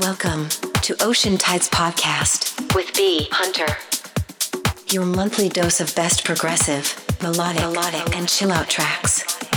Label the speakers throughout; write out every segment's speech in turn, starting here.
Speaker 1: Welcome to Ocean Tides Podcast with B. Hunter. Your monthly dose of best progressive, melodic, melodic and chill out tracks.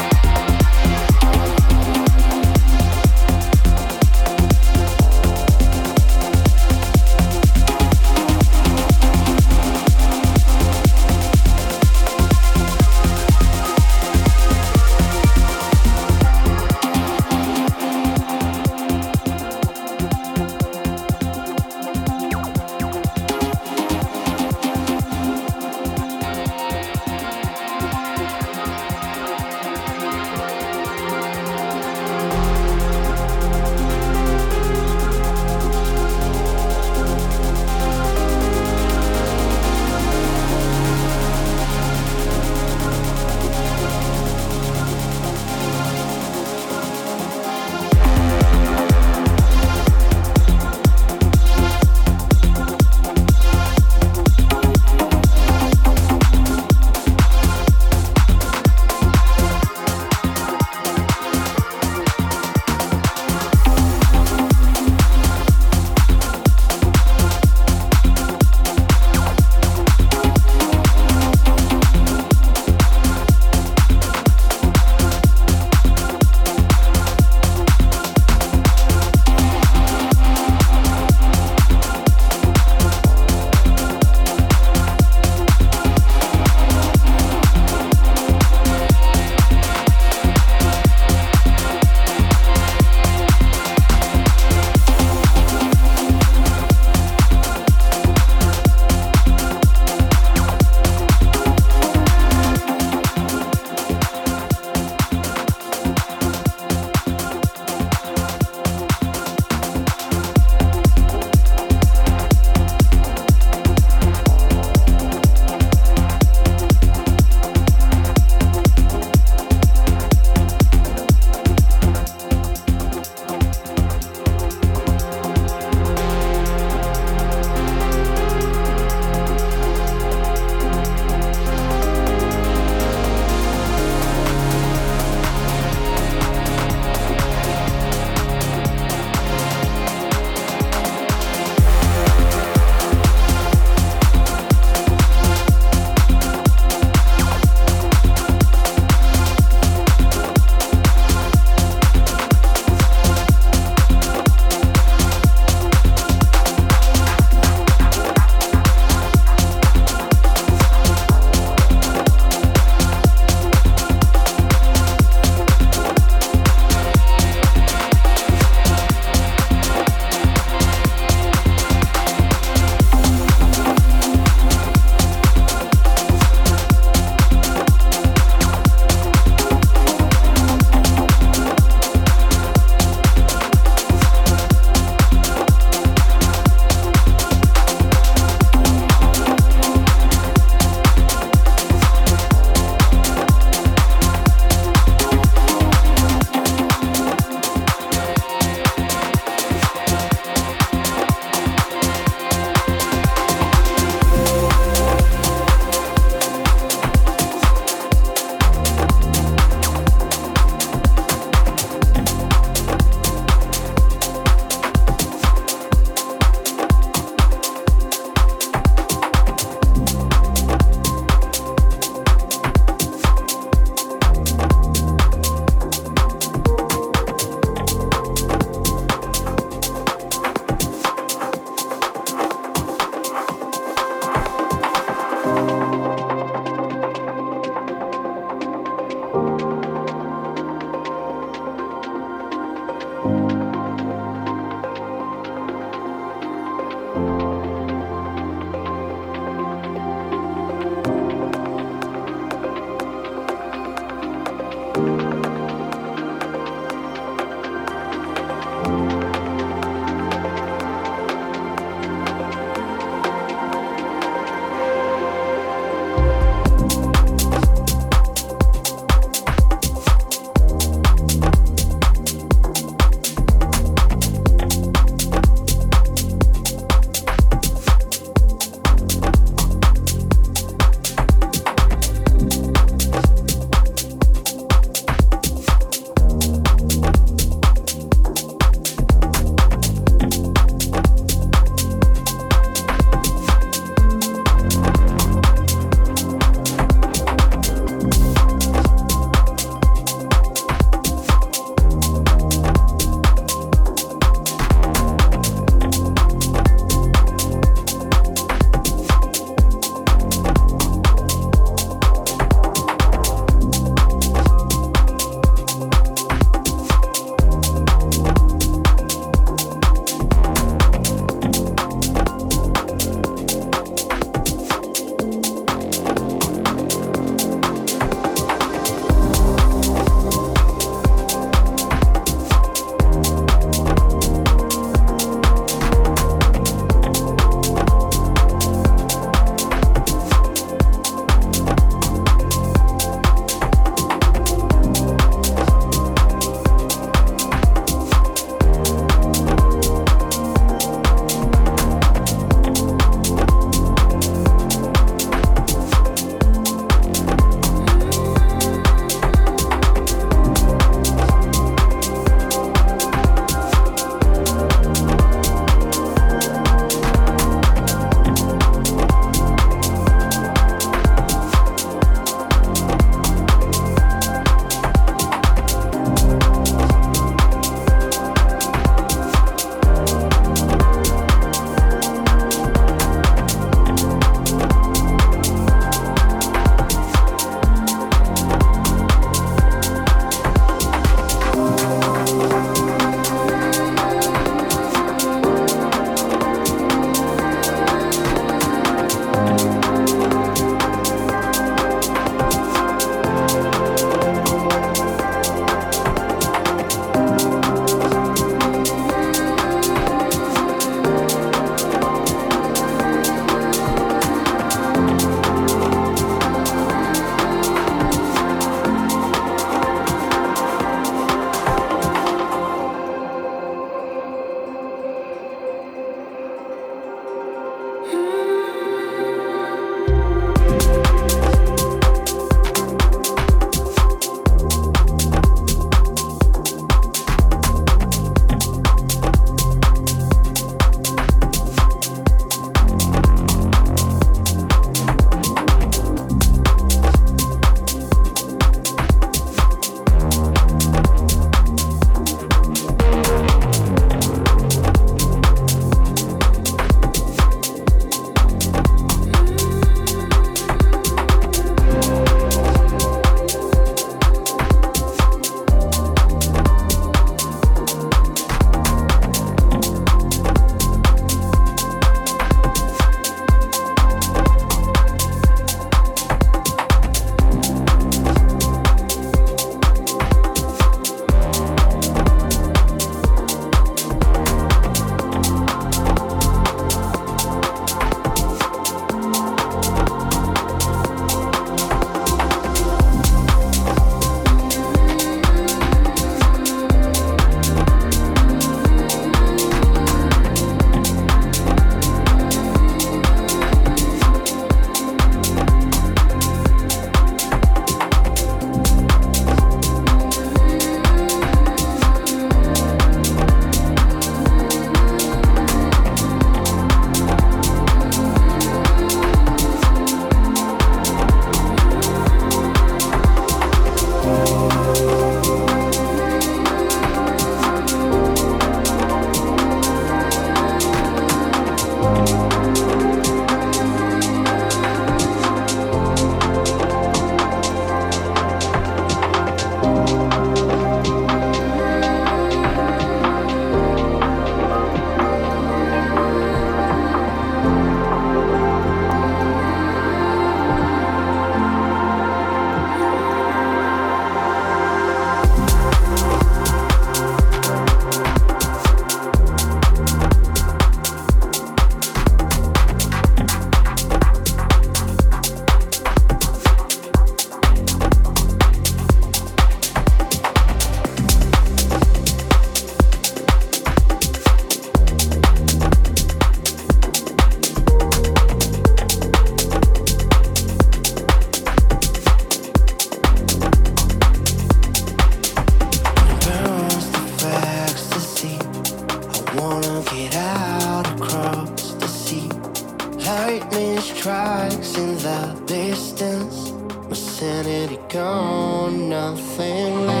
Speaker 2: Gone, nothing left.